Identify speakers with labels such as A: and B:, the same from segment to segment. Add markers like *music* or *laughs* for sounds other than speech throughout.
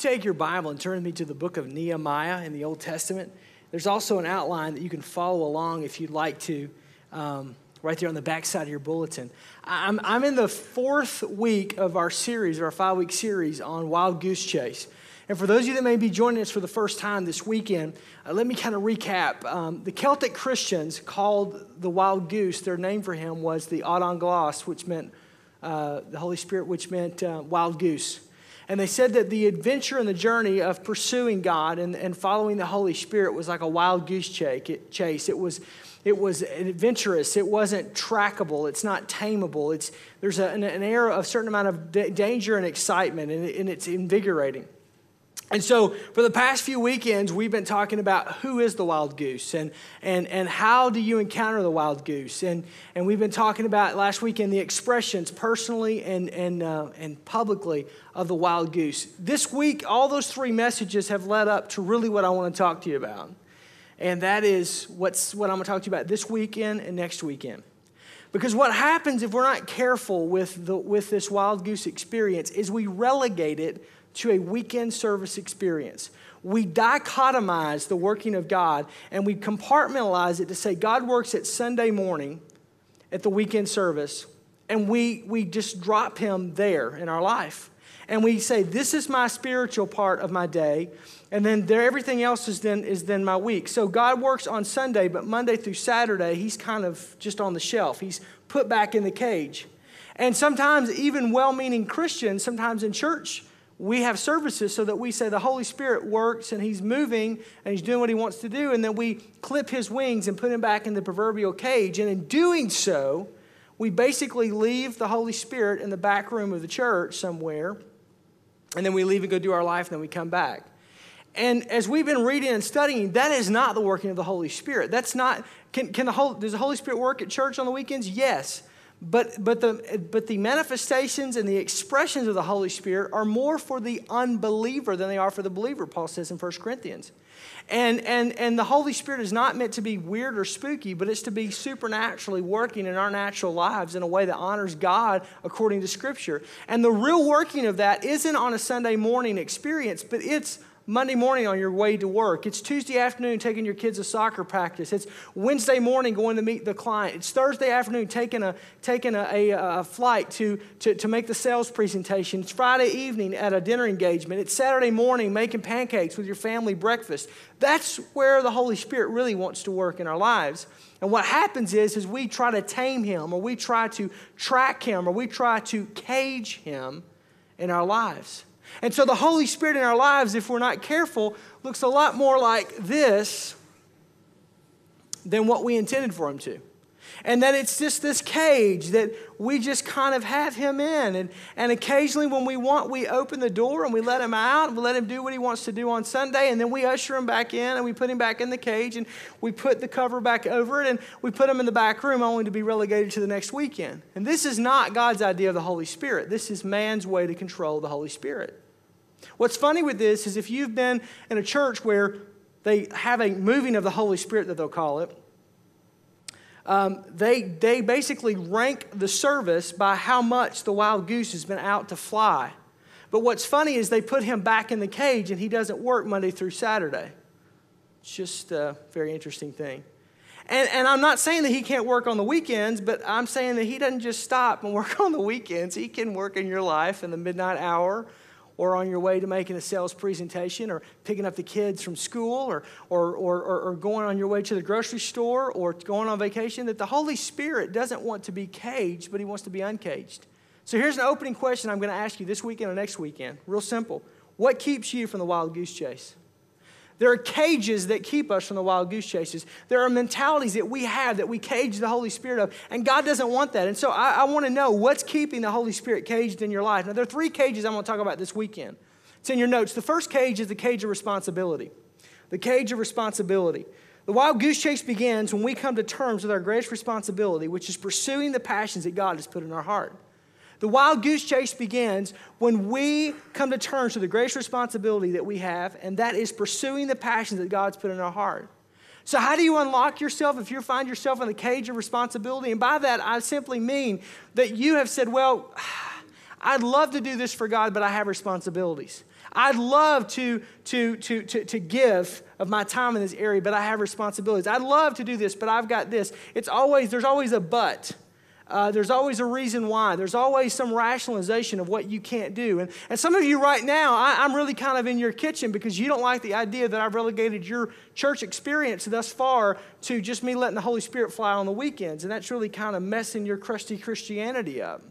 A: take your Bible and turn with me to the book of Nehemiah in the Old Testament, there's also an outline that you can follow along if you'd like to, um, right there on the back side of your bulletin. I'm, I'm in the fourth week of our series, our five week series on Wild Goose Chase. And for those of you that may be joining us for the first time this weekend, uh, let me kind of recap. Um, the Celtic Christians called the wild goose, their name for him was the An Geadh Glas, which meant uh, the Holy Spirit, which meant uh, wild goose. And they said that the adventure and the journey of pursuing God and, and following the Holy Spirit was like a wild goose chase. It was, it was adventurous. It wasn't trackable. It's not tameable. It's, there's a, an, an air of certain amount of danger and excitement, and, and it's invigorating. And so, for the past few weekends, we've been talking about who is the wild goose and, and, and how do you encounter the wild goose. And, and we've been talking about last weekend the expressions personally and, and, uh, and publicly of the wild goose. This week, all those three messages have led up to really what I want to talk to you about. And that is what's, what I'm going to talk to you about this weekend and next weekend. Because what happens if we're not careful with, the, with this wild goose experience is we relegate it to a weekend service experience. We dichotomize the working of God and we compartmentalize it to say God works at Sunday morning at the weekend service, and we, we just drop him there in our life. And we say, This is my spiritual part of my day, and then there, everything else is then, is then my week. So God works on Sunday, but Monday through Saturday, he's kind of just on the shelf. He's put back in the cage. And sometimes, even well meaning Christians, sometimes in church, we have services so that we say the Holy Spirit works and He's moving and He's doing what He wants to do, and then we clip His wings and put Him back in the proverbial cage. And in doing so, we basically leave the Holy Spirit in the back room of the church somewhere, and then we leave and go do our life, and then we come back. And as we've been reading and studying, that is not the working of the Holy Spirit. That's not, can, can the whole, does the Holy Spirit work at church on the weekends? Yes. But, but, the, but the manifestations and the expressions of the Holy Spirit are more for the unbeliever than they are for the believer, Paul says in 1 Corinthians. And, and, and the Holy Spirit is not meant to be weird or spooky, but it's to be supernaturally working in our natural lives in a way that honors God according to Scripture. And the real working of that isn't on a Sunday morning experience, but it's Monday morning on your way to work. It's Tuesday afternoon taking your kids to soccer practice. It's Wednesday morning going to meet the client. It's Thursday afternoon taking a, taking a, a, a flight to, to, to make the sales presentation. It's Friday evening at a dinner engagement. It's Saturday morning making pancakes with your family breakfast. That's where the Holy Spirit really wants to work in our lives. And what happens is, is we try to tame him or we try to track him or we try to cage him in our lives. And so the Holy Spirit in our lives, if we're not careful, looks a lot more like this than what we intended for him to. And that it's just this cage that we just kind of have him in. And, and occasionally, when we want, we open the door and we let him out and we let him do what he wants to do on Sunday. And then we usher him back in and we put him back in the cage and we put the cover back over it and we put him in the back room only to be relegated to the next weekend. And this is not God's idea of the Holy Spirit, this is man's way to control the Holy Spirit. What's funny with this is if you've been in a church where they have a moving of the Holy Spirit, that they'll call it, um, they, they basically rank the service by how much the wild goose has been out to fly. But what's funny is they put him back in the cage and he doesn't work Monday through Saturday. It's just a very interesting thing. And, and I'm not saying that he can't work on the weekends, but I'm saying that he doesn't just stop and *laughs* work on the weekends. He can work in your life in the midnight hour or on your way to making a sales presentation or picking up the kids from school or, or, or, or, going on your way to the grocery store or going on vacation, that the Holy Spirit doesn't want to be caged, but He wants to be uncaged. So here's an opening question I'm going to ask you this weekend or next weekend. Real simple. What keeps you from the wild goose chase? There are cages that keep us from the wild goose chases. There are mentalities that we have that we cage the Holy Spirit of, and God doesn't want that. And so I, I want to know what's keeping the Holy Spirit caged in your life. Now, there are three cages I'm going to talk about this weekend. It's in your notes. The first cage is the cage of responsibility. The cage of responsibility. The wild goose chase begins when we come to terms with our greatest responsibility, which is pursuing the passions that God has put in our heart. The wild goose chase begins when we come to terms with the greatest responsibility that we have, and that is pursuing the passions that God's put in our heart. So, how do you unlock yourself if you find yourself in the cage of responsibility? And by that, I simply mean that you have said, Well, I'd love to do this for God, but I have responsibilities. I'd love to, to, to, to, to give of my time in this area, but I have responsibilities. I'd love to do this, but I've got this. It's always, there's always a but. Uh, there's always a reason why. There's always some rationalization of what you can't do. And, and some of you right now, I, am really kind of in your kitchen because you don't like the idea that I've relegated your church experience thus far to just me letting the Holy Spirit fly on the weekends. And that's really kind of messing your crusty Christianity up.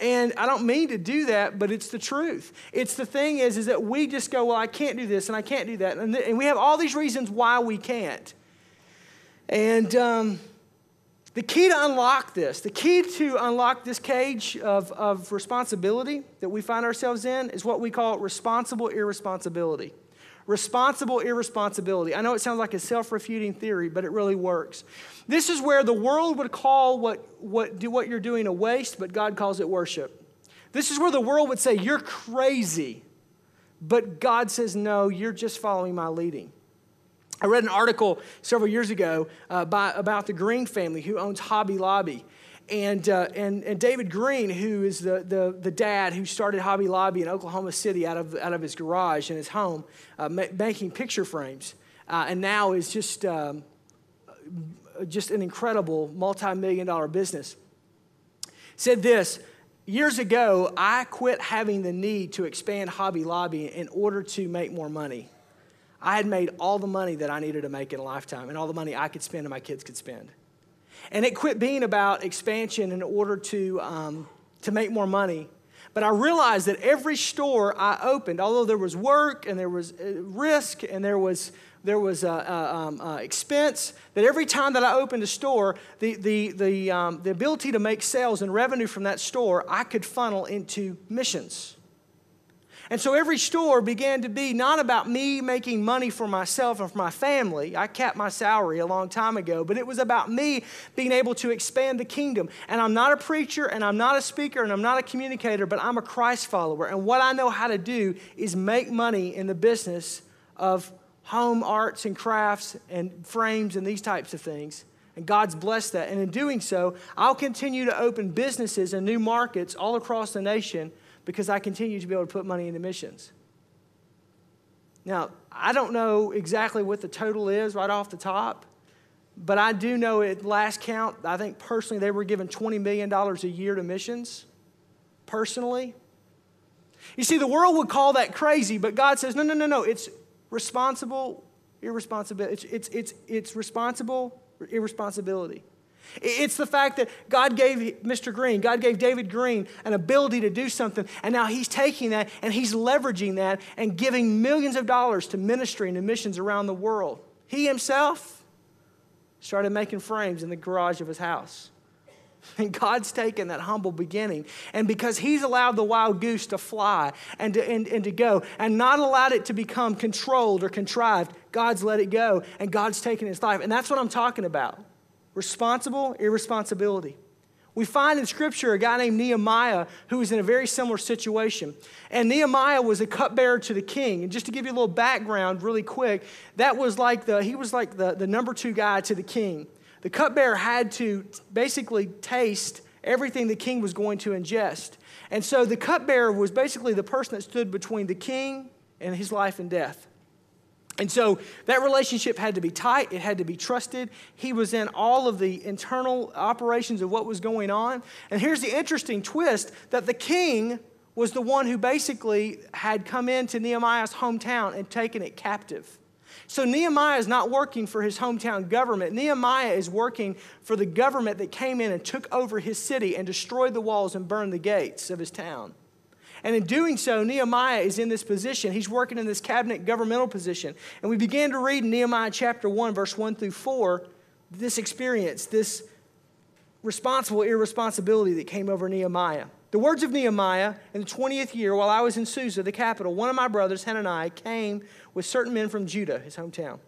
A: And I don't mean to do that, but it's the truth. It's the thing is, is that we just go, well, I can't do this and I can't do that. And, th- and we have all these reasons why we can't. And um, the key to unlock this, the key to unlock this cage of, of responsibility that we find ourselves in is what we call responsible irresponsibility. Responsible irresponsibility. I know it sounds like a self refuting theory, but it really works. This is where the world would call what, what, do what you're doing a waste, but God calls it worship. This is where the world would say, You're crazy, but God says, No, you're just following my leading. I read an article several years ago uh, by, about the Green family who owns Hobby Lobby. And, uh, and, and David Green, who is the, the, the dad who started Hobby Lobby in Oklahoma City out of, out of his garage in his home, uh, making picture frames, uh, and now is just, um, just an incredible multi million dollar business, said this Years ago, I quit having the need to expand Hobby Lobby in order to make more money. I had made all the money that I needed to make in a lifetime and all the money I could spend and my kids could spend. And it quit being about expansion in order to, um, to make more money. But I realized that every store I opened, although there was work and there was uh, risk and there was, there was uh, uh, um, expense, that every time that I opened a store, the, the, the, um, the ability to make sales and revenue from that store, I could funnel into missions. And so every store began to be not about me making money for myself and for my family. I capped my salary a long time ago, but it was about me being able to expand the kingdom. And I'm not a preacher and I'm not a speaker and I'm not a communicator, but I'm a Christ follower. And what I know how to do is make money in the business of home arts and crafts and frames and these types of things. And God's blessed that. And in doing so, I'll continue to open businesses and new markets all across the nation because I continue to be able to put money into missions. Now, I don't know exactly what the total is right off the top, but I do know at last count, I think personally they were given $20 million a year to missions, personally. You see, the world would call that crazy, but God says, no, no, no, no. It's responsible irresponsibility. It's, it's, it's, it's responsible irresponsibility. It's the fact that God gave Mr. Green, God gave David Green an ability to do something, and now he's taking that and he's leveraging that and giving millions of dollars to ministry and to missions around the world. He himself started making frames in the garage of his house. *laughs* And God's taken that humble beginning. And because He's allowed the wild goose to fly and to, and, and to go and not allowed it to become controlled or contrived, God's let it go and God's taken His life. And that's what I'm talking about responsible irresponsibility. We find in Scripture a guy named Nehemiah who was in a very similar situation. And Nehemiah was a cupbearer to the king. And just to give you a little background really quick, that was like the, he was like the, the number two guy to the king. The cupbearer had to basically taste everything the king was going to ingest. And so the cupbearer was basically the person that stood between the king and his life and death. And so that relationship had to be tight, it had to be trusted. He was in all of the internal operations of what was going on. And here's the interesting twist that the king was the one who basically had come into Nehemiah's hometown and taken it captive. So Nehemiah is not working for his hometown government. Nehemiah is working for the government that came in and took over his city and destroyed the walls and burned the gates of his town. And in doing so, Nehemiah is in this position. He's working in this cabinet governmental position. And we began to read in Nehemiah chapter 1, verse 1 through 4, this experience, this responsible irresponsibility that came over Nehemiah. The words of Nehemiah in the 20th year, while I was in Susa, the capital, one of my brothers, Hananiah, came with certain men from Judah, his hometown.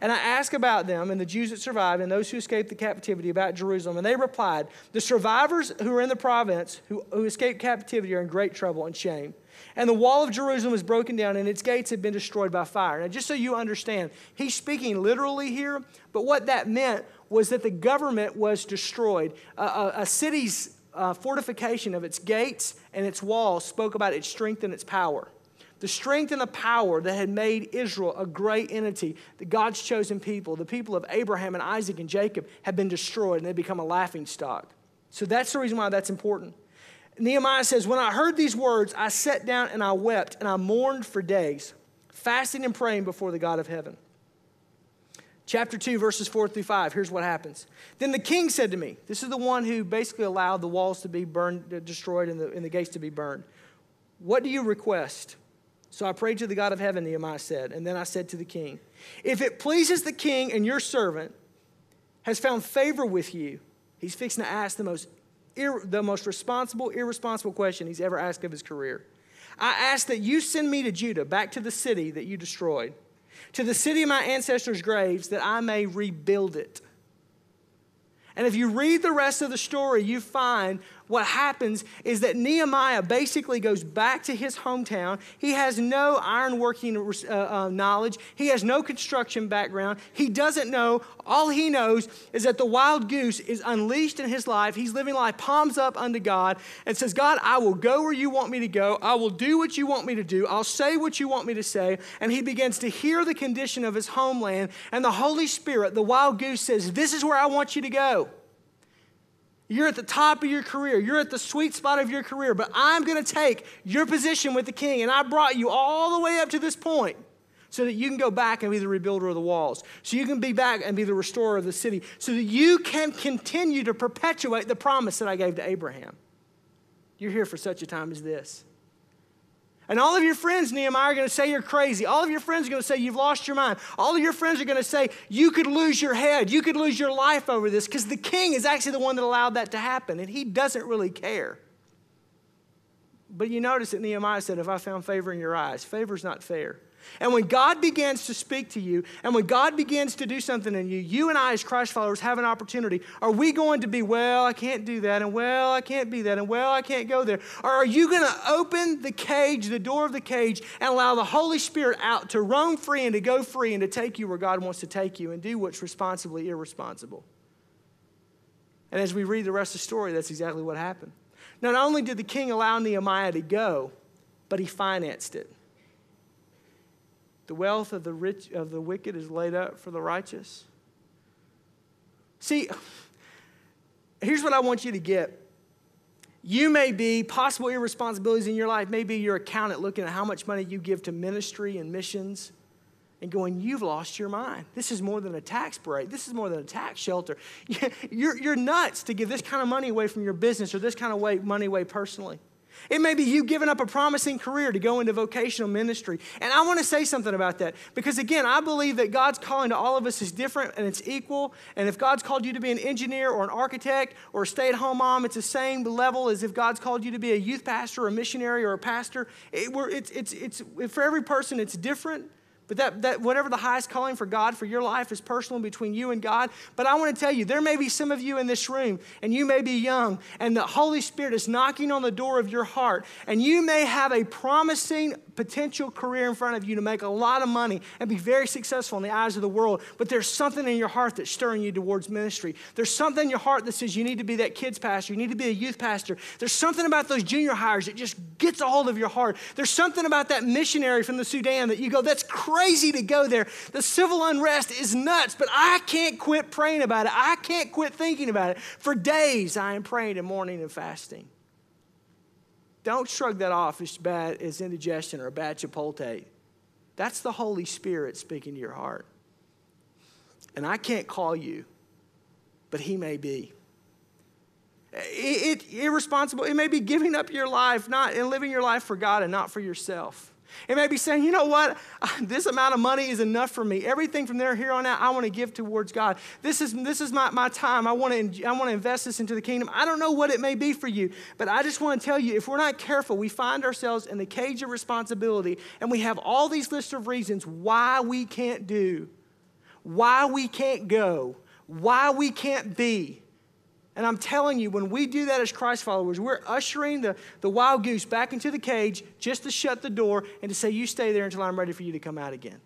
A: And I asked about them and the Jews that survived and those who escaped the captivity about Jerusalem. And they replied, The survivors who are in the province who, who escaped captivity are in great trouble and shame. And the wall of Jerusalem is broken down and its gates have been destroyed by fire. Now, just so you understand, he's speaking literally here, but what that meant was that the government was destroyed. a, a, a city's uh, fortification of its gates and its walls spoke about its strength and its power. The strength and the power that had made Israel a great entity, the God's chosen people, the people of Abraham and Isaac and Jacob, had been destroyed and they become a laughing stock. So that's the reason why that's important. Nehemiah says, When I heard these words, I sat down and I wept and I mourned for days, fasting and praying before the God of heaven. Chapter 2, verses 4 through 5, here's what happens. Then the king said to me, This is the one who basically allowed the walls to be burned, uh, destroyed, and the, and the gates to be burned. What do you request? So I prayed to the God of heaven, Nehemiah said, and then I said to the king, If it pleases the king and your servant has found favor with you, he's fixing to ask the most, the most responsible, irresponsible question he's ever asked of his career. I ask that you send me to Judah, back to the city that you destroyed to the city of my ancestors' graves that I may rebuild it. And if you read the rest of the story, you find what happens is that Nehemiah basically goes back to his hometown. He has no ironworking uh, uh, knowledge, he has no construction background. He doesn't know. All he knows is that the wild goose is unleashed in his life. He's living life palms up unto God and says, God, I will go where you want me to go. I will do what you want me to do. I'll say what you want me to say. And he begins to hear the condition of his homeland. And the Holy Spirit, the wild goose, says, This is where I want you to go. You're at the top of your career. You're at the sweet spot of your career. But I'm going to take your position with the king. And I brought you all the way up to this point so that you can go back and be the rebuilder of the walls. So you can be back and be the restorer of the city. So that you can continue to perpetuate the promise that I gave to Abraham. You're here for such a time as this. And all of your friends, Nehemiah, are going to say you're crazy. All of your friends are going to say you've lost your mind. All of your friends are going to say you could lose your head. You could lose your life over this because the king is actually the one that allowed that to happen, and he doesn't really care. But you notice that Nehemiah said, If I found favor in your eyes, favor's not fair. And when God begins to speak to you, and when God begins to do something in you, you and I, as Christ followers, have an opportunity. Are we going to be, well, I can't do that, and well, I can't be that, and well, I can't go there? Or are you going to open the cage, the door of the cage, and allow the Holy Spirit out to roam free and to go free and to take you where God wants to take you and do what's responsibly irresponsible? And as we read the rest of the story, that's exactly what happened. Not only did the king allow Nehemiah to go, but he financed it. The wealth of the rich of the wicked is laid up for the righteous. See, here's what I want you to get. You may be possible irresponsibilities in your life. Maybe your accountant looking at how much money you give to ministry and missions and going, You've lost your mind. This is more than a tax break. This is more than a tax shelter. *laughs* You're, you're nuts to give this kind of money away from your business or this kind of way, money away personally. It may be you giving up a promising career to go into vocational ministry. And I want to say something about that because, again, I believe that God's calling to all of us is different and it's equal. And if God's called you to be an engineer or an architect or a stay at home mom, it's the same level as if God's called you to be a youth pastor or a missionary or a pastor. It, it's, it's, it's, for every person, it's different. But that, that whatever the highest calling for God for your life is personal between you and God. But I want to tell you, there may be some of you in this room, and you may be young, and the Holy Spirit is knocking on the door of your heart, and you may have a promising potential career in front of you to make a lot of money and be very successful in the eyes of the world. But there's something in your heart that's stirring you towards ministry. There's something in your heart that says you need to be that kids pastor, you need to be a youth pastor. There's something about those junior hires that just gets a hold of your heart. There's something about that missionary from the Sudan that you go, that's crazy to go there. The civil unrest is nuts, but I can't quit praying about it. I can't quit thinking about it. For days, I am praying and mourning and fasting. Don't shrug that off as bad as indigestion or a bad chipotle. That's the Holy Spirit speaking to your heart. And I can't call you, but He may be. It, it, irresponsible. It may be giving up your life, not and living your life for God and not for yourself. It may be saying, you know what, *laughs* this amount of money is enough for me. Everything from there here on out, I want to give towards God. This is, this is my, my time. I want, to, I want to invest this into the kingdom. I don't know what it may be for you, but I just want to tell you if we're not careful, we find ourselves in the cage of responsibility and we have all these lists of reasons why we can't do, why we can't go, why we can't be. And I'm telling you, when we do that as Christ followers, we're ushering the, the wild goose back into the cage just to shut the door and to say, You stay there until I'm ready for you to come out again.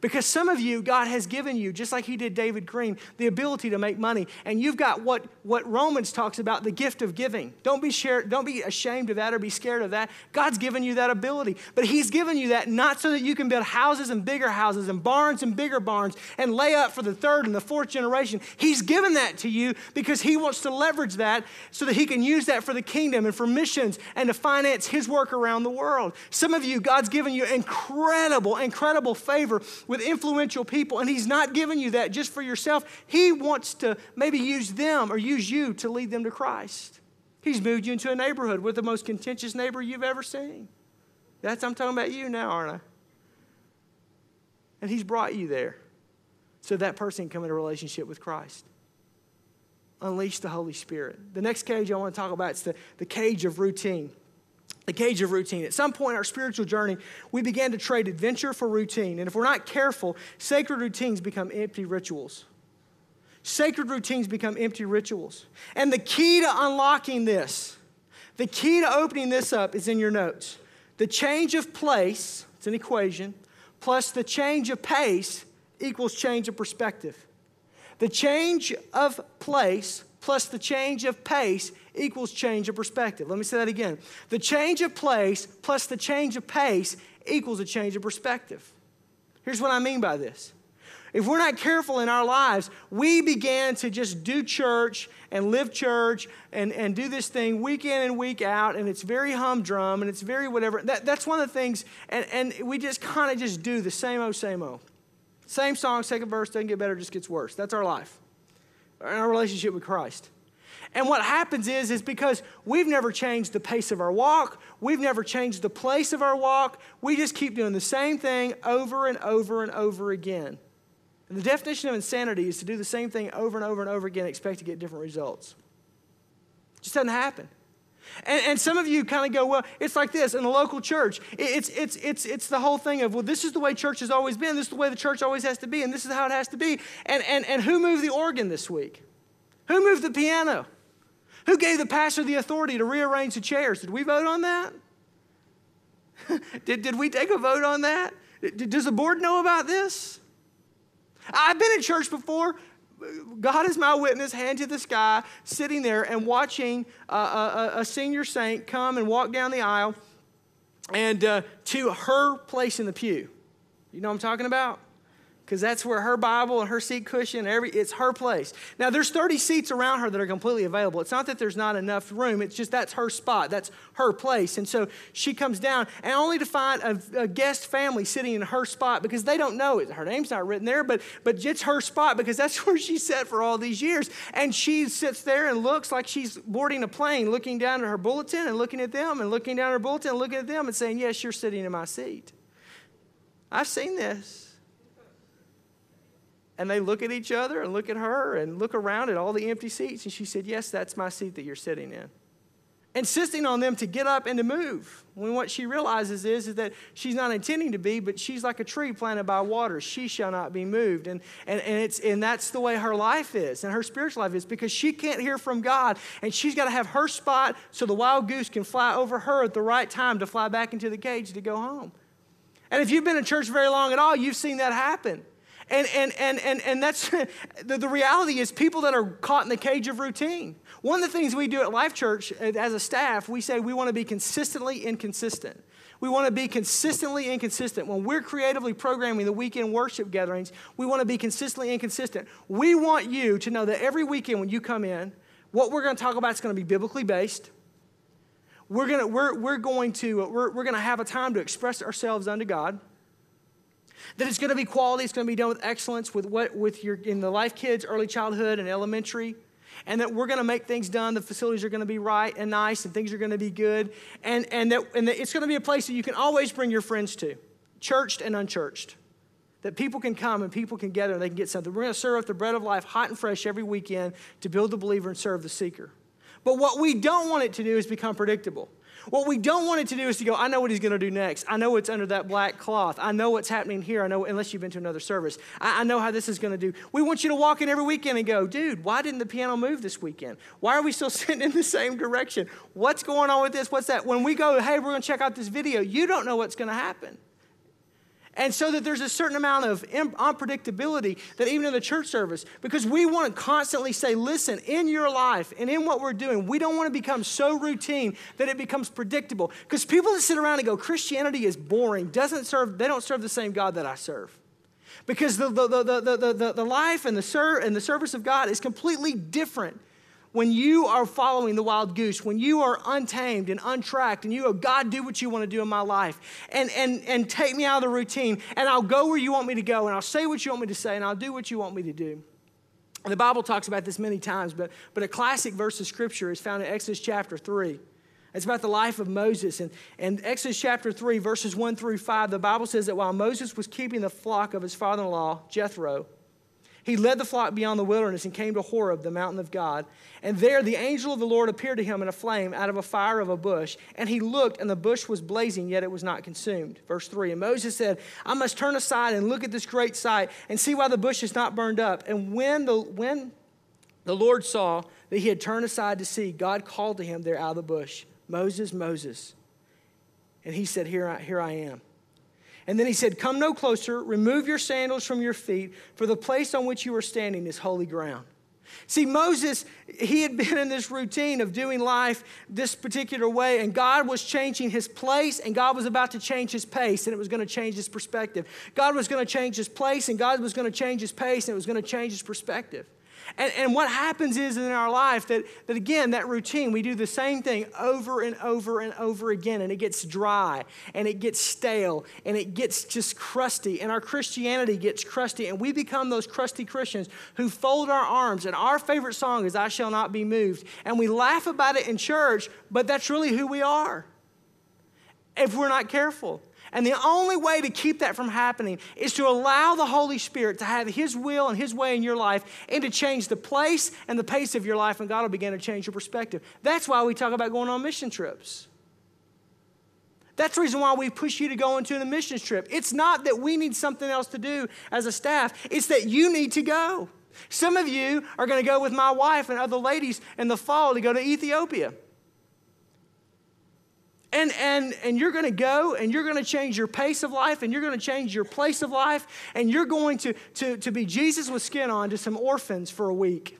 A: Because some of you, God has given you, just like He did David Green, the ability to make money. And you've got what, what Romans talks about the gift of giving. Don't be, share, don't be ashamed of that or be scared of that. God's given you that ability. But He's given you that not so that you can build houses and bigger houses and barns and bigger barns and lay up for the third and the fourth generation. He's given that to you because He wants to leverage that so that He can use that for the kingdom and for missions and to finance His work around the world. Some of you, God's given you incredible, incredible favor with influential people, and He's not giving you that just for yourself. He wants to maybe use them or use you to lead them to Christ. He's moved you into a neighborhood with the most contentious neighbor you've ever seen. That's I'm talking about you now, aren't I? And He's brought you there so that person can come into a relationship with Christ. Unleash the Holy Spirit. The next cage I want to talk about is the, the cage of routine the cage of routine. At some point in our spiritual journey, we began to trade adventure for routine. And if we're not careful, sacred routines become empty rituals. Sacred routines become empty rituals. And the key to unlocking this, the key to opening this up is in your notes. The change of place, it's an equation, plus the change of pace equals change of perspective. The change of place plus the change of pace equals change of perspective. Let me say that again. The change of place plus the change of pace equals a change of perspective. Here's what I mean by this. If we're not careful in our lives, we began to just do church and live church and, and do this thing week in and week out, and it's very humdrum and it's very whatever. That, that's one of the things, and, and we just kind of just do the same old, same old. Same song, second verse, doesn't get better, just gets worse. That's our life, and our relationship with Christ. And what happens is, is because we've never changed the pace of our walk, we've never changed the place of our walk, we just keep doing the same thing over and over and over again. And the definition of insanity is to do the same thing over and over and over again, expect to get different results. It just doesn't happen. And, and some of you kind of go, well, it's like this in the local church. It's, it's, it's, it's the whole thing of, well, this is the way church has always been. This is the way the church always has to be. And this is how it has to be. And, and, and who moved the organ this week? Who moved the piano? Who gave the pastor the authority to rearrange the chairs? Did we vote on that? *laughs* did, did we take a vote on that? Does the board know about this? I've been in church before. God is my witness, hand to the sky, sitting there and watching a, a, a senior saint come and walk down the aisle and uh, to her place in the pew. You know what I'm talking about? Because that's where her Bible and her seat cushion, every it's her place. Now there's 30 seats around her that are completely available. It's not that there's not enough room. It's just that's her spot. That's her place. And so she comes down, and only to find a, a guest family sitting in her spot because they don't know it. Her name's not written there, but but it's her spot because that's *laughs* where she sat for all these years. And she sits there and looks like she's boarding a plane, looking down at her bulletin and looking at them, and looking down at her bulletin and looking at them and saying, "Yes, you're sitting in my seat." I've seen this. And they look at each other and look at her and look around at all the empty seats. And she said, Yes, that's my seat that you're sitting in. Insisting on them to get up and to move. When what she realizes is, is that she's not intending to be, but she's like a tree planted by water. She shall not be moved. And, and, and, it's, and that's the way her life is and her spiritual life is because she can't hear from God. And she's got to have her spot so the wild goose can fly over her at the right time to fly back into the cage to go home. And if you've been in church very long at all, you've seen that happen. And, and, and, and, and that's *laughs* the, the reality is people that are caught in the cage of routine. One of the things we do at Life Church uh, as a staff, we say we want to be consistently inconsistent. We want to be consistently inconsistent. When we're creatively programming the weekend worship gatherings, we want to be consistently inconsistent. We want you to know that every weekend when you come in, what we're going to talk about is going to be biblically based. We're, going to, we're, we're going to, we're, we're going to have a time to express ourselves unto God. That it's going to be quality, it's going to be done with excellence with what with your in the life kids, early childhood and elementary. And that we're going to make things done. The facilities are going to be right and nice, and things are going to be good. And, and, that, and that it's going to be a place that you can always bring your friends to, churched and unchurched. That people can come and people can gather and they can get something. We're going to serve up the bread of life hot and fresh every weekend to build the believer and serve the seeker. But what we don't want it to do is become predictable. What we don't want it to do is to go, I know what he's going to do next. I know what's under that black cloth. I know what's happening here. I know, unless you've been to another service, I, I know how this is going to do. We want you to walk in every weekend and go, dude, why didn't the piano move this weekend? Why are we still *laughs* sitting in the same direction? What's going on with this? What's that? When we go, hey, we're going to check out this video, you don't know what's going to happen. And so that there's a certain amount of unpredictability that even in the church service, because we want to constantly say, listen, in your life and in what we're doing, we don't want to become so routine that it becomes predictable. Because people that sit around and go, Christianity is boring, doesn't serve, they don't serve the same God that I serve. Because the, the, the, the, the, the life and the, ser- and the service of God is completely different when you are following the wild goose, when you are untamed and untracked, and you go, God, do what you want to do in my life, and, and, and take me out of the routine, and I'll go where you want me to go, and I'll say what you want me to say, and I'll do what you want me to do. And the Bible talks about this many times, but, but a classic verse of scripture is found in Exodus chapter 3. It's about the life of Moses. And, and Exodus chapter 3, verses 1 through 5, the Bible says that while Moses was keeping the flock of his father in law, Jethro, he led the flock beyond the wilderness and came to Horeb, the mountain of God. And there the angel of the Lord appeared to him in a flame out of a fire of a bush. And he looked, and the bush was blazing, yet it was not consumed. Verse 3 And Moses said, I must turn aside and look at this great sight and see why the bush is not burned up. And when the, when the Lord saw that he had turned aside to see, God called to him there out of the bush, Moses, Moses. And he said, Here I, here I am. And then he said, Come no closer, remove your sandals from your feet, for the place on which you are standing is holy ground. See, Moses, he had been in this routine of doing life this particular way, and God was changing his place, and God was about to change his pace, and it was going to change his perspective. God was going to change his place, and God was going to change his pace, and it was going to change his perspective. And, and what happens is in our life that, that, again, that routine, we do the same thing over and over and over again, and it gets dry, and it gets stale, and it gets just crusty, and our Christianity gets crusty, and we become those crusty Christians who fold our arms, and our favorite song is I Shall Not Be Moved, and we laugh about it in church, but that's really who we are if we're not careful. And the only way to keep that from happening is to allow the Holy Spirit to have His will and His way in your life and to change the place and the pace of your life, and God will begin to change your perspective. That's why we talk about going on mission trips. That's the reason why we push you to go into the missions trip. It's not that we need something else to do as a staff, it's that you need to go. Some of you are going to go with my wife and other ladies in the fall to go to Ethiopia. And, and, and you're going to go and you're going to change your pace of life and you're going to change your place of life and you're going to, to, to be Jesus with skin on to some orphans for a week.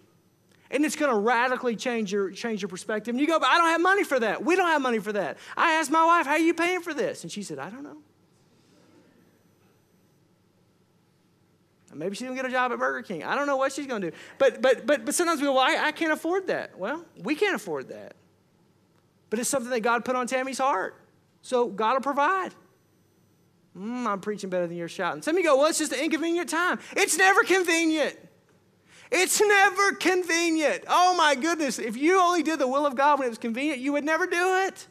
A: And it's going to radically change your, change your perspective. And you go, but I don't have money for that. We don't have money for that. I asked my wife, how are you paying for this? And she said, I don't know. Maybe she's gonna get a job at Burger King. I don't know what she's gonna do. But but but but sometimes we go, well, I, I can't afford that. Well, we can't afford that but it's something that God put on Tammy's heart. So God will provide. Mm, I'm preaching better than you're shouting. Some of you go, well, it's just an inconvenient time. It's never convenient. It's never convenient. Oh my goodness. If you only did the will of God when it was convenient, you would never do it.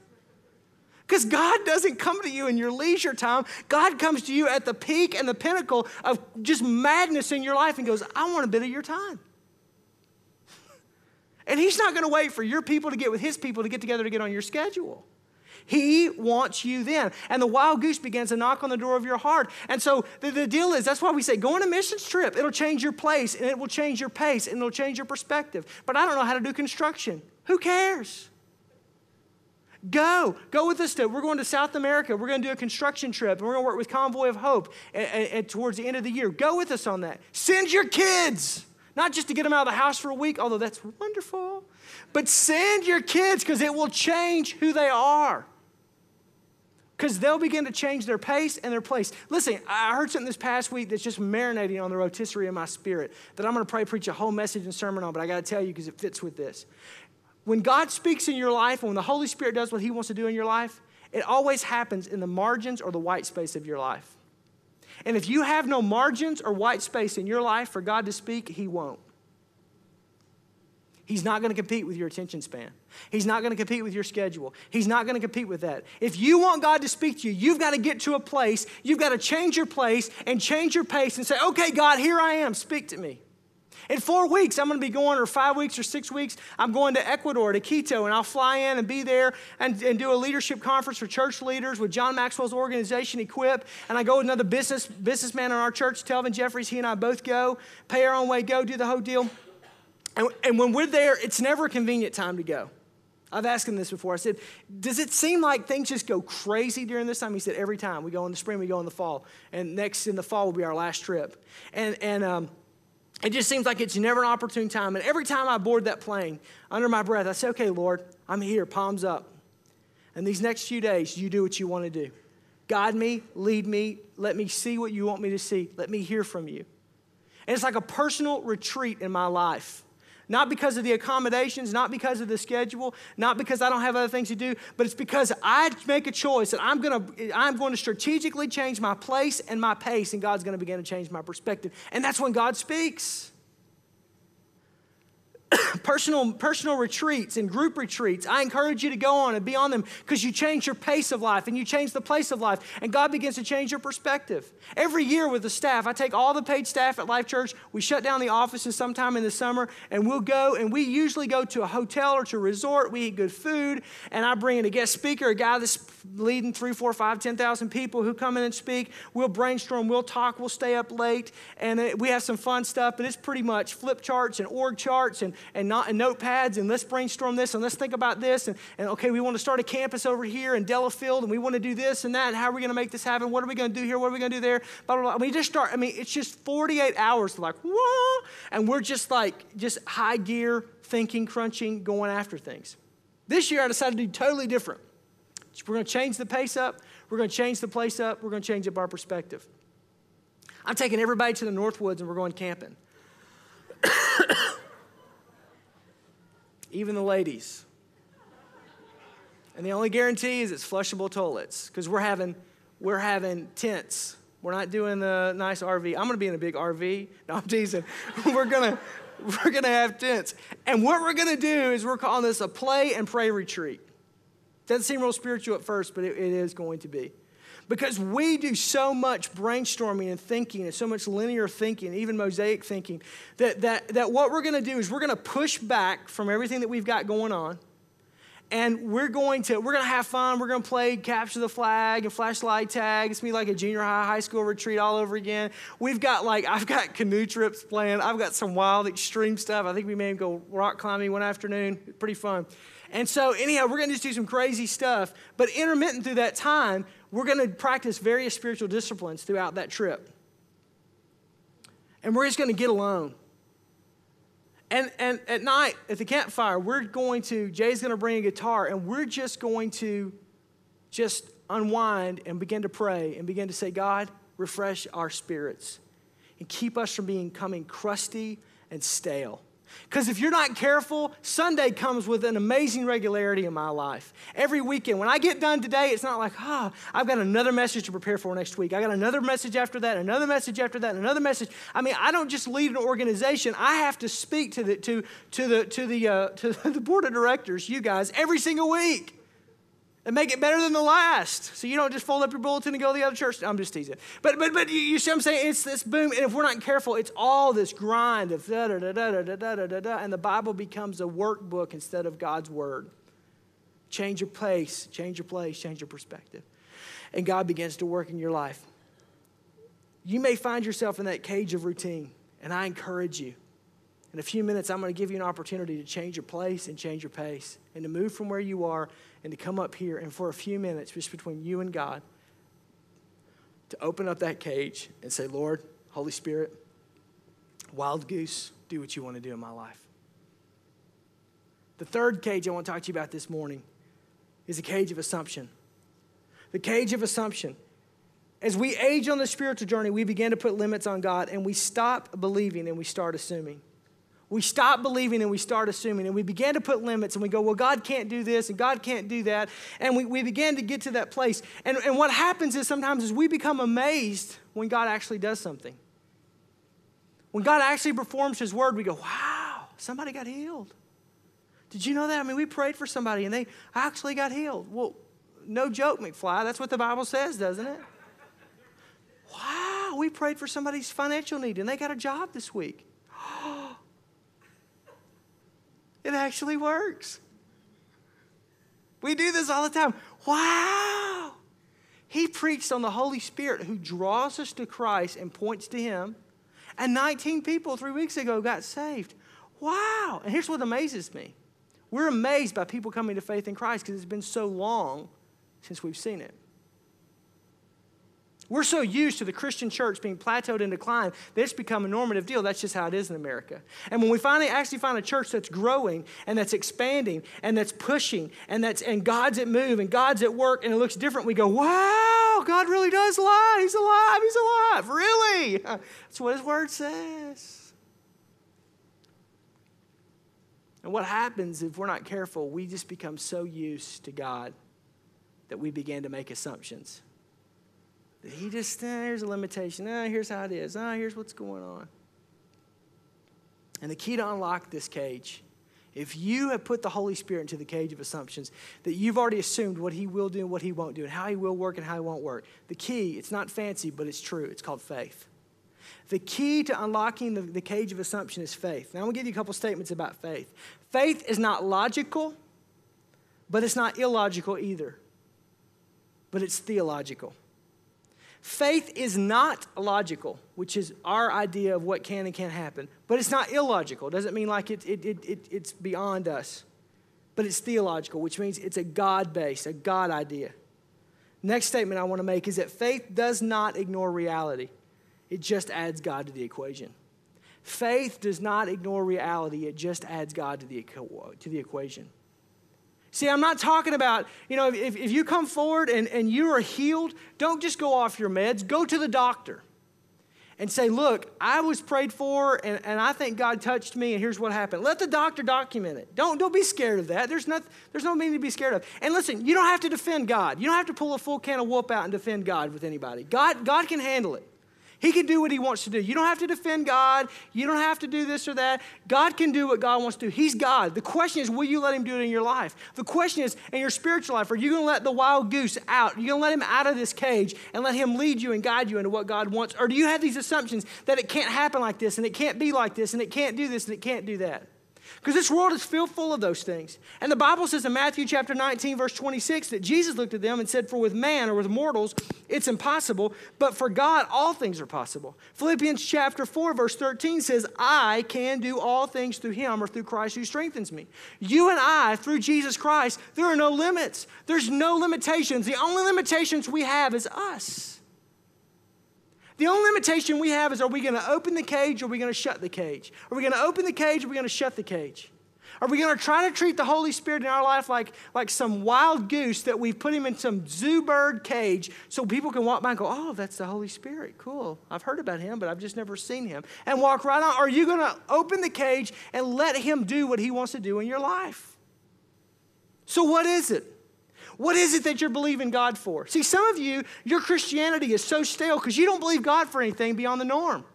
A: Because God doesn't come to you in your leisure time. God comes to you at the peak and the pinnacle of just madness in your life and goes, I want a bit of your time. And he's not going to wait for your people to get with his people to get together to get on your schedule. He wants you then. And the wild goose begins to knock on the door of your heart. And so the, the, deal is that's why we say go on a missions trip. It'll change your place and it will change your pace and it'll change your perspective. But I don't know how to do construction. Who cares? Go. Go with us to, we're going to South America. We're going to do a construction trip and we're going to work with Convoy of Hope towards the end of the year. Go with us on that. Send your kids. Not just to get them out of the house for a week, although that's wonderful, but send your kids because it will change who they are. Because they'll begin to change their pace and their place. Listen, I heard something this past week that's just marinating on the rotisserie in my spirit that I'm going to probably preach a whole message and sermon on, but I got to tell you because it fits with this. When God speaks in your life and when the Holy Spirit does what He wants to do in your life, it always happens in the margins or the white space of your life. And if you have no margins or white space in your life for God to speak, He won't. He's not going to compete with your attention span. He's not going to compete with your schedule. He's not going to compete with that. If you want God to speak to you, you've got to get to a place, you've got to change your place and change your pace and say, okay, God, here I am, speak to me. In four weeks, I'm going to be going, or five weeks or six weeks, I'm going to Ecuador, to Quito, and I'll fly in and be there and, and do a leadership conference for church leaders with John Maxwell's organization, Equip. And I go with another business businessman in our church, Telvin Jeffries. He and I both go, pay our own way, go, do the whole deal. And, and when we're there, it's never a convenient time to go. I've asked him this before. I said, Does it seem like things just go crazy during this time? He said, Every time. We go in the spring, we go in the fall. And next in the fall will be our last trip. And, and um, it just seems like it's never an opportune time. And every time I board that plane, under my breath, I say, Okay, Lord, I'm here, palms up. And these next few days, you do what you want to do. Guide me, lead me, let me see what you want me to see, let me hear from you. And it's like a personal retreat in my life. Not because of the accommodations, not because of the schedule, not because I don't have other things to do, but it's because I make a choice that I'm going to I'm going to strategically change my place and my pace and God's going to begin to change my perspective. And that's when God speaks. *coughs* personal, personal retreats and group retreats. I encourage you to go on and be on them because you change your pace of life and you change the place of life, and God begins to change your perspective. Every year with the staff, I take all the paid staff at Life Church, we shut down the offices sometime in the summer, and we'll go, and we usually go to a hotel or to a resort. We eat good food, and I bring in a guest speaker, a guy that's leading three, four, five, 10,000 people who come in and speak. We'll brainstorm, we'll talk, we'll stay up late, and uh, we have some fun stuff, but it's pretty much flip charts and org charts and and, not, and notepads and let's brainstorm this and let's think about this and, and okay, we want to start a campus over here in Delafield and we want to do this and that. And how are we going to make this happen? What are we going to do here? What are we going to do there? Blah, blah, blah. We just start, I mean, it's just 48 hours like, whoa. And we're just like, just high gear, thinking, crunching, going after things. This year I decided to do totally different. We're going to change the pace up. We're going to change the place up. We're going to change up our perspective. I'm taking everybody to the Northwoods and we're going camping. Even the ladies. And the only guarantee is it's flushable toilets because we're having, we're having tents. We're not doing the nice RV. I'm going to be in a big RV. No, I'm teasing. *laughs* we're going to we're going to have tents. And what we're going to do is we're calling this a play and pray retreat. Doesn't seem real spiritual at first, but it, it is going to be. Because we do so much brainstorming and thinking and so much linear thinking, even mosaic thinking, that, that, that what we're going to do is we're going to push back from everything that we've got going on. And we're going to we're going to have fun. We're going to play capture the flag and flashlight tag. It's me like a junior high, high school retreat all over again. We've got like I've got canoe trips planned. I've got some wild extreme stuff. I think we may even go rock climbing one afternoon. Pretty fun. And so anyhow, we're going to just do some crazy stuff. But intermittent through that time, we're going to practice various spiritual disciplines throughout that trip. And we're just going to get alone. And, and at night at the campfire, we're going to, Jay's going to bring a guitar, and we're just going to just unwind and begin to pray and begin to say, God, refresh our spirits and keep us from becoming crusty and stale. Because if you're not careful, Sunday comes with an amazing regularity in my life. Every weekend, when I get done today, it's not like, ah, oh, I've got another message to prepare for next week. I got another message after that, another message after that, another message. I mean, I don't just lead an organization. I have to speak to the to to the to the uh, *laughs* to the board of directors, you guys, every single week and make it better than the last. So you don't just fold up your bulletin and go to the other church. I'm just teasing. But but but you, see what I'm saying? It's this boom, and if we're not careful, it's all this grind of da da da da da da da da da, and the Bible becomes a workbook instead of God's word. Change your place, change your place, change your perspective, and God begins to work in your life. You may find yourself in that cage of routine, and I encourage you. In a few minutes, I'm going to give you an opportunity to change your place and change your pace, and to move from where you are and to come up here and for a few minutes, just between you and God, to open up that cage and say, Lord, Holy Spirit, wild goose, do what you want to do in my life. The third cage I want to talk to you about this morning is the cage of assumption. The cage of assumption. As we age on the spiritual journey, we begin to put limits on God and we stop believing and we start assuming we stop believing and we start assuming and we begin to put limits and we go, well, God can't do this and God can't do that. And we, we begin to get to that place. And, and what happens is sometimes is we become amazed when God actually does something. When God actually performs his word, we go, wow, somebody got healed. Did you know that? I mean, we prayed for somebody and they actually got healed. Well, no joke, McFly. That's what the Bible says, doesn't it? Wow, we prayed for somebody's financial need and they got a job this week. It actually works. We do this all the time. Wow. He preached on the Holy Spirit who draws us to Christ and points to Him. And 19 people three weeks ago got saved. Wow. And here's what amazes me We're amazed by people coming to faith in Christ because it's been so long since we've seen it. We're so used to the Christian church being plateaued and decline that it's become a normative deal. That's just how it is in America. And when we finally actually find a church that's growing and that's expanding and that's pushing and that's and God's at move and God's at work and it looks different, we go, wow, God really does lie. He's alive. He's alive. Really? *laughs* That's what his word says. And what happens if we're not careful, we just become so used to God that we begin to make assumptions he just, eh, here's a limitation. Ah, here's how it is. Ah, here's what's going on. And the key to unlock this cage, if you have put the Holy Spirit into the cage of assumptions, that you've already assumed what he will do and what he won't do, and how he will work and how he won't work. The key, it's not fancy, but it's true. It's called faith. The key to unlocking the, the cage of assumption is faith. Now, I'm going to give you a couple statements about faith. Faith is not logical, but it's not illogical either, but it's theological. Faith is not logical, which is our idea of what can and can't happen, but it's not illogical. It doesn't mean like it, it, it, it, it's beyond us, but it's theological, which means it's a God based, a God idea. Next statement I want to make is that faith does not ignore reality, it just adds God to the equation. Faith does not ignore reality, it just adds God to the, to the equation. See, I'm not talking about, you know, if, if you come forward and, and you are healed, don't just go off your meds. Go to the doctor and say, Look, I was prayed for and, and I think God touched me and here's what happened. Let the doctor document it. Don't, don't be scared of that. There's, not, there's no meaning to be scared of. And listen, you don't have to defend God. You don't have to pull a full can of whoop out and defend God with anybody. God, God can handle it. He can do what he wants to do. You don't have to defend God. You don't have to do this or that. God can do what God wants to do. He's God. The question is, will you let him do it in your life? The question is, in your spiritual life, are you going to let the wild goose out? Are you going to let him out of this cage and let him lead you and guide you into what God wants? Or do you have these assumptions that it can't happen like this and it can't be like this and it can't do this and it can't do that? Because this world is filled full of those things. And the Bible says in Matthew chapter 19, verse 26, that Jesus looked at them and said, For with man or with mortals, it's impossible, but for God, all things are possible. Philippians chapter 4, verse 13 says, I can do all things through him or through Christ who strengthens me. You and I, through Jesus Christ, there are no limits. There's no limitations. The only limitations we have is us. The only limitation we have is are we going to open the cage or are we going to shut the cage? Are we going to open the cage or are we going to shut the cage? Are we going to try to treat the Holy Spirit in our life like, like some wild goose that we've put him in some zoo bird cage so people can walk by and go, oh, that's the Holy Spirit. Cool. I've heard about him, but I've just never seen him. And walk right on. Are you going to open the cage and let him do what he wants to do in your life? So, what is it? What is it that you're believing God for? See, some of you, your Christianity is so stale because you don't believe God for anything beyond the norm.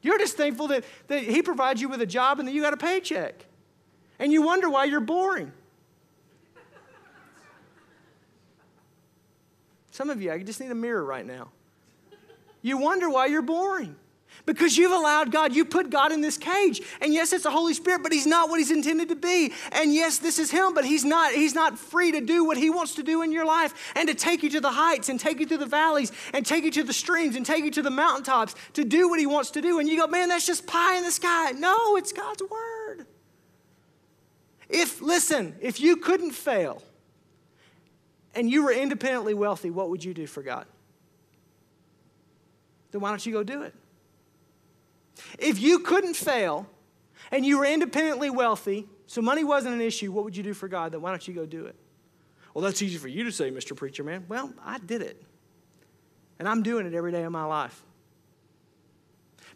A: You're just thankful that, that He provides you with a job and that you got a paycheck. And you wonder why you're boring. Some of you, I just need a mirror right now. You wonder why you're boring. Because you've allowed God, you put God in this cage. And yes, it's the Holy Spirit, but He's not what He's intended to be. And yes, this is Him, but He's not, He's not free to do what He wants to do in your life and to take you to the heights and take you to the valleys and take you to the streams and take you to the mountaintops to do what He wants to do. And you go, man, that's just pie in the sky. No, it's God's Word. If, listen, if you couldn't fail and you were independently wealthy, what would you do for God? Then why don't you go do it? If you couldn't fail and you were independently wealthy, so money wasn't an issue, what would you do for God? Then why don't you go do it? Well, that's easy for you to say, Mr. Preacher Man. Well, I did it. And I'm doing it every day of my life.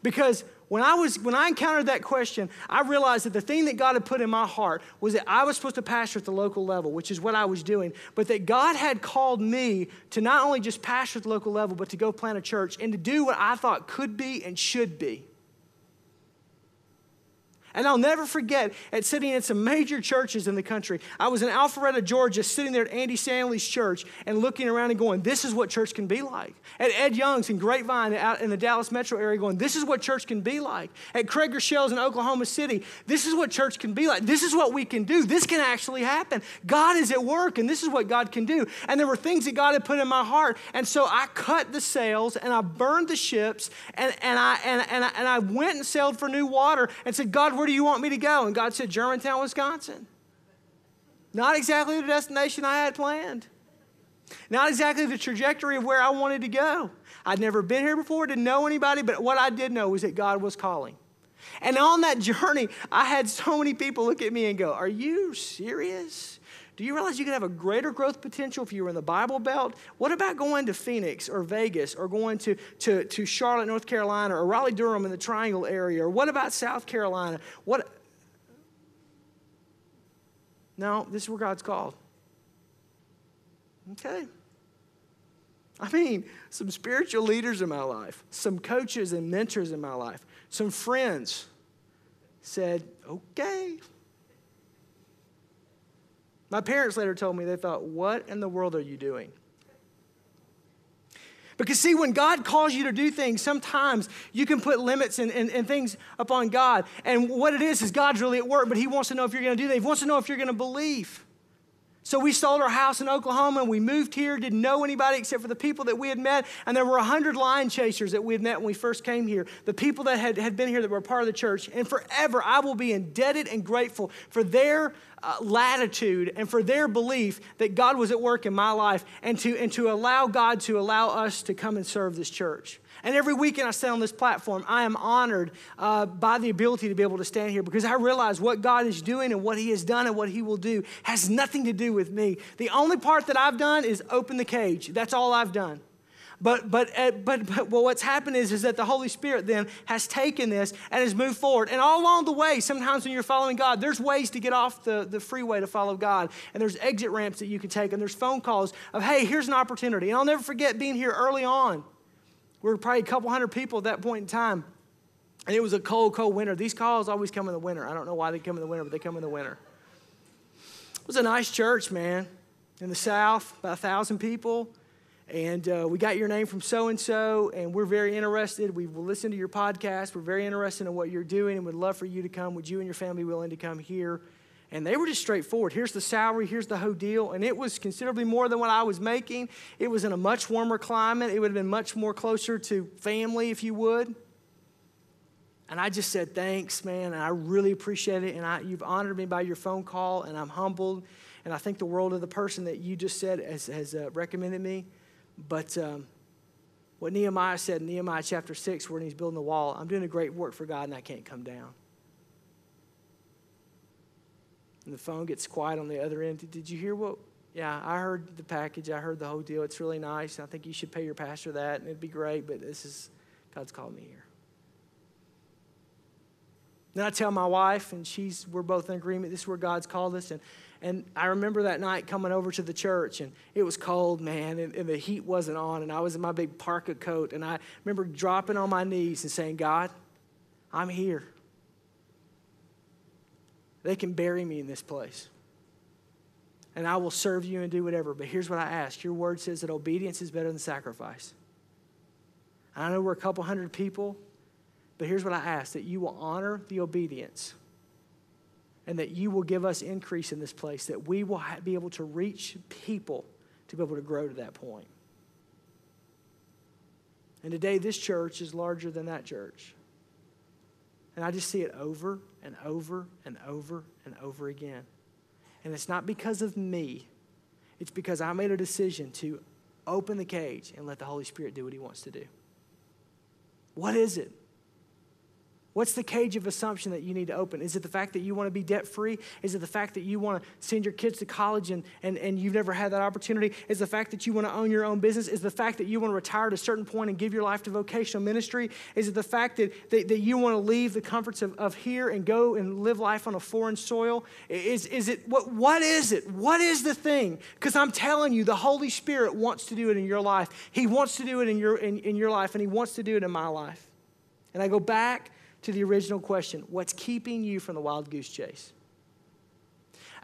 A: Because when I was when I encountered that question, I realized that the thing that God had put in my heart was that I was supposed to pastor at the local level, which is what I was doing, but that God had called me to not only just pastor at the local level, but to go plant a church and to do what I thought could be and should be. And I'll never forget at sitting in some major churches in the country. I was in Alpharetta, Georgia, sitting there at Andy Stanley's church and looking around and going, This is what church can be like. At Ed Young's in Grapevine out in the Dallas metro area, going, This is what church can be like. At Craig Groeschel's in Oklahoma City, this is what church can be like. This is what we can do. This can actually happen. God is at work, and this is what God can do. And there were things that God had put in my heart. And so I cut the sails and I burned the ships and, and, I, and, and, I, and I went and sailed for new water and said, God, where do you want me to go? And God said, Germantown, Wisconsin. Not exactly the destination I had planned. Not exactly the trajectory of where I wanted to go. I'd never been here before, didn't know anybody, but what I did know was that God was calling. And on that *laughs* journey, I had so many people look at me and go, Are you serious? Do you realize you could have a greater growth potential if you were in the Bible Belt? What about going to Phoenix or Vegas or going to, to, to Charlotte, North Carolina or Raleigh Durham in the Triangle area? Or what about South Carolina? What? No, this is where God's called. Okay. I mean, some spiritual leaders in my life, some coaches and mentors in my life, some friends said, okay. My parents later told me they thought, what in the world are you doing? Because, see, when God calls you to do things, sometimes you can put limits and, and, and, things upon God. And what it is, is God's really at work, but He wants to know if you're going to do that. He wants to know if you're going to believe. So we sold our house in Oklahoma and we moved here, didn't know anybody except for the people that we had met. And there were 100 lion chasers that we had met when we first came here, the people that had, had been here that were part of the church. And forever, I will be indebted and grateful for their uh, latitude and for their belief that God was at work in my life and to, and to allow God to allow us to come and serve this church. And every weekend I stand on this platform, I am honored uh, by the ability to be able to stand here because I realize what God is doing and what He has done and what He will do has nothing to do with me. The only part that I've done is open the cage. That's all I've done. But, but, uh, but, but well, what's happened is, is that the Holy Spirit then has taken this and has moved forward. And all along the way, sometimes when you're following God, there's ways to get off the, the freeway to follow God. And there's exit ramps that you can take. And there's phone calls of, hey, here's an opportunity. And I'll never forget being here early on we were probably a couple hundred people at that point in time. And it was a cold, cold winter. These calls always come in the winter. I don't know why they come in the winter, but they come in the winter. It was a nice church, man, in the South, about a thousand people. And uh, we got your name from so and so, and we're very interested. We will listen to your podcast. We're very interested in what you're doing and would love for you to come. Would you and your family be willing to come here? And they were just straightforward. Here's the salary, here's the whole deal. And it was considerably more than what I was making. It was in a much warmer climate. It would have been much more closer to family, if you would. And I just said, thanks, man. And I really appreciate it. And I, you've honored me by your phone call, and I'm humbled. And I think the world of the person that you just said has, has uh, recommended me. But um, what Nehemiah said in Nehemiah chapter 6, when he's building the wall, I'm doing a great work for God, and I can't come down and the phone gets quiet on the other end. Did you hear what? Yeah, I heard the package. I heard the whole deal. It's really nice. I think you should pay your pastor that, and it'd be great, but this is, God's called me here. Then I tell my wife, and she's, we're both in agreement. This is where God's called us. And, and I remember that night coming over to the church, and it was cold, man, and, and the heat wasn't on, and I was in my big parka coat. And I remember dropping on my knees and saying, God, I'm here. They can bury me in this place. And I will serve you and do whatever. But here's what I ask Your word says that obedience is better than sacrifice. I know we're a couple hundred people, but here's what I ask that you will honor the obedience and that you will give us increase in this place, that we will be able to reach people to be able to grow to that point. And today, this church is larger than that church. And I just see it over and over and over and over again. And it's not because of me, it's because I made a decision to open the cage and let the Holy Spirit do what He wants to do. What is it? What's the cage of assumption that you need to open? Is it the fact that you want to be debt free? Is it the fact that you want to send your kids to college and, and, and you've never had that opportunity? Is the fact that you want to own your own business? Is the fact that you want to retire at a certain point and give your life to vocational ministry? Is it the fact that, that, that you want to leave the comforts of, of here and go and live life on a foreign soil? Is, is it, what, what is it? What is the thing? Because I'm telling you, the Holy Spirit wants to do it in your life. He wants to do it in your, in, in your life, and He wants to do it in my life. And I go back to the original question what's keeping you from the wild goose chase?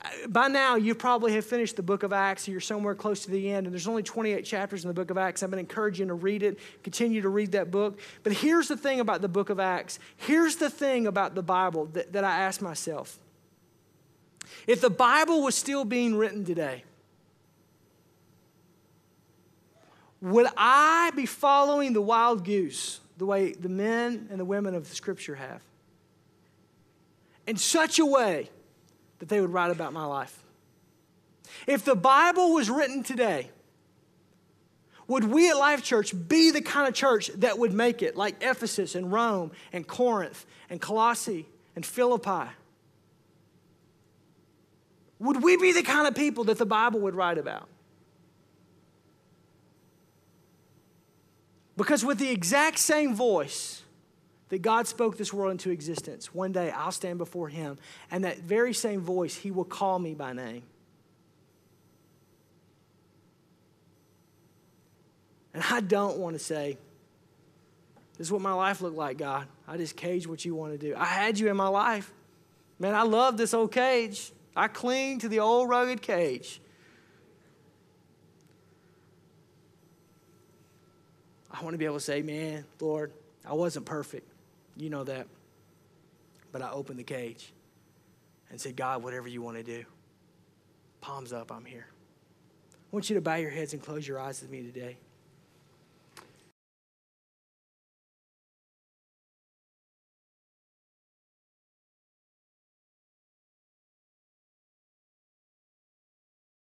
A: Uh, by now, you probably have finished the book of Acts. You're somewhere close to the end, and there's only 28 chapters in the book of Acts. I've been encouraging you to read it, continue to read that book. But here's the thing about the book of Acts. Here's the thing about the Bible that, that I ask myself. If the Bible was still being written today, would I be following the wild goose the way the men and the women of the Scripture have in such a way that they would write about my life. If the Bible was written today, would we at Life Church be the kind of church that would make it like Ephesus and Rome and Corinth and Colossae and Philippi? Would we be the kind of people that the Bible would write about? Because with the exact same voice that God spoke this world into existence, one day I'll stand before Him, and that very same voice, He will call me by name. And I don't want to say, This is what my life looked like, God. I just cage what you want to do. I had you in my life. Man, I love this old cage. I cling to the old rugged cage. I want to be able to say, Man, Lord, I wasn't perfect. You know that. But I opened the cage and said, God, whatever you want to do, palms up, I'm here. I want you to bow your heads and close your eyes with me today.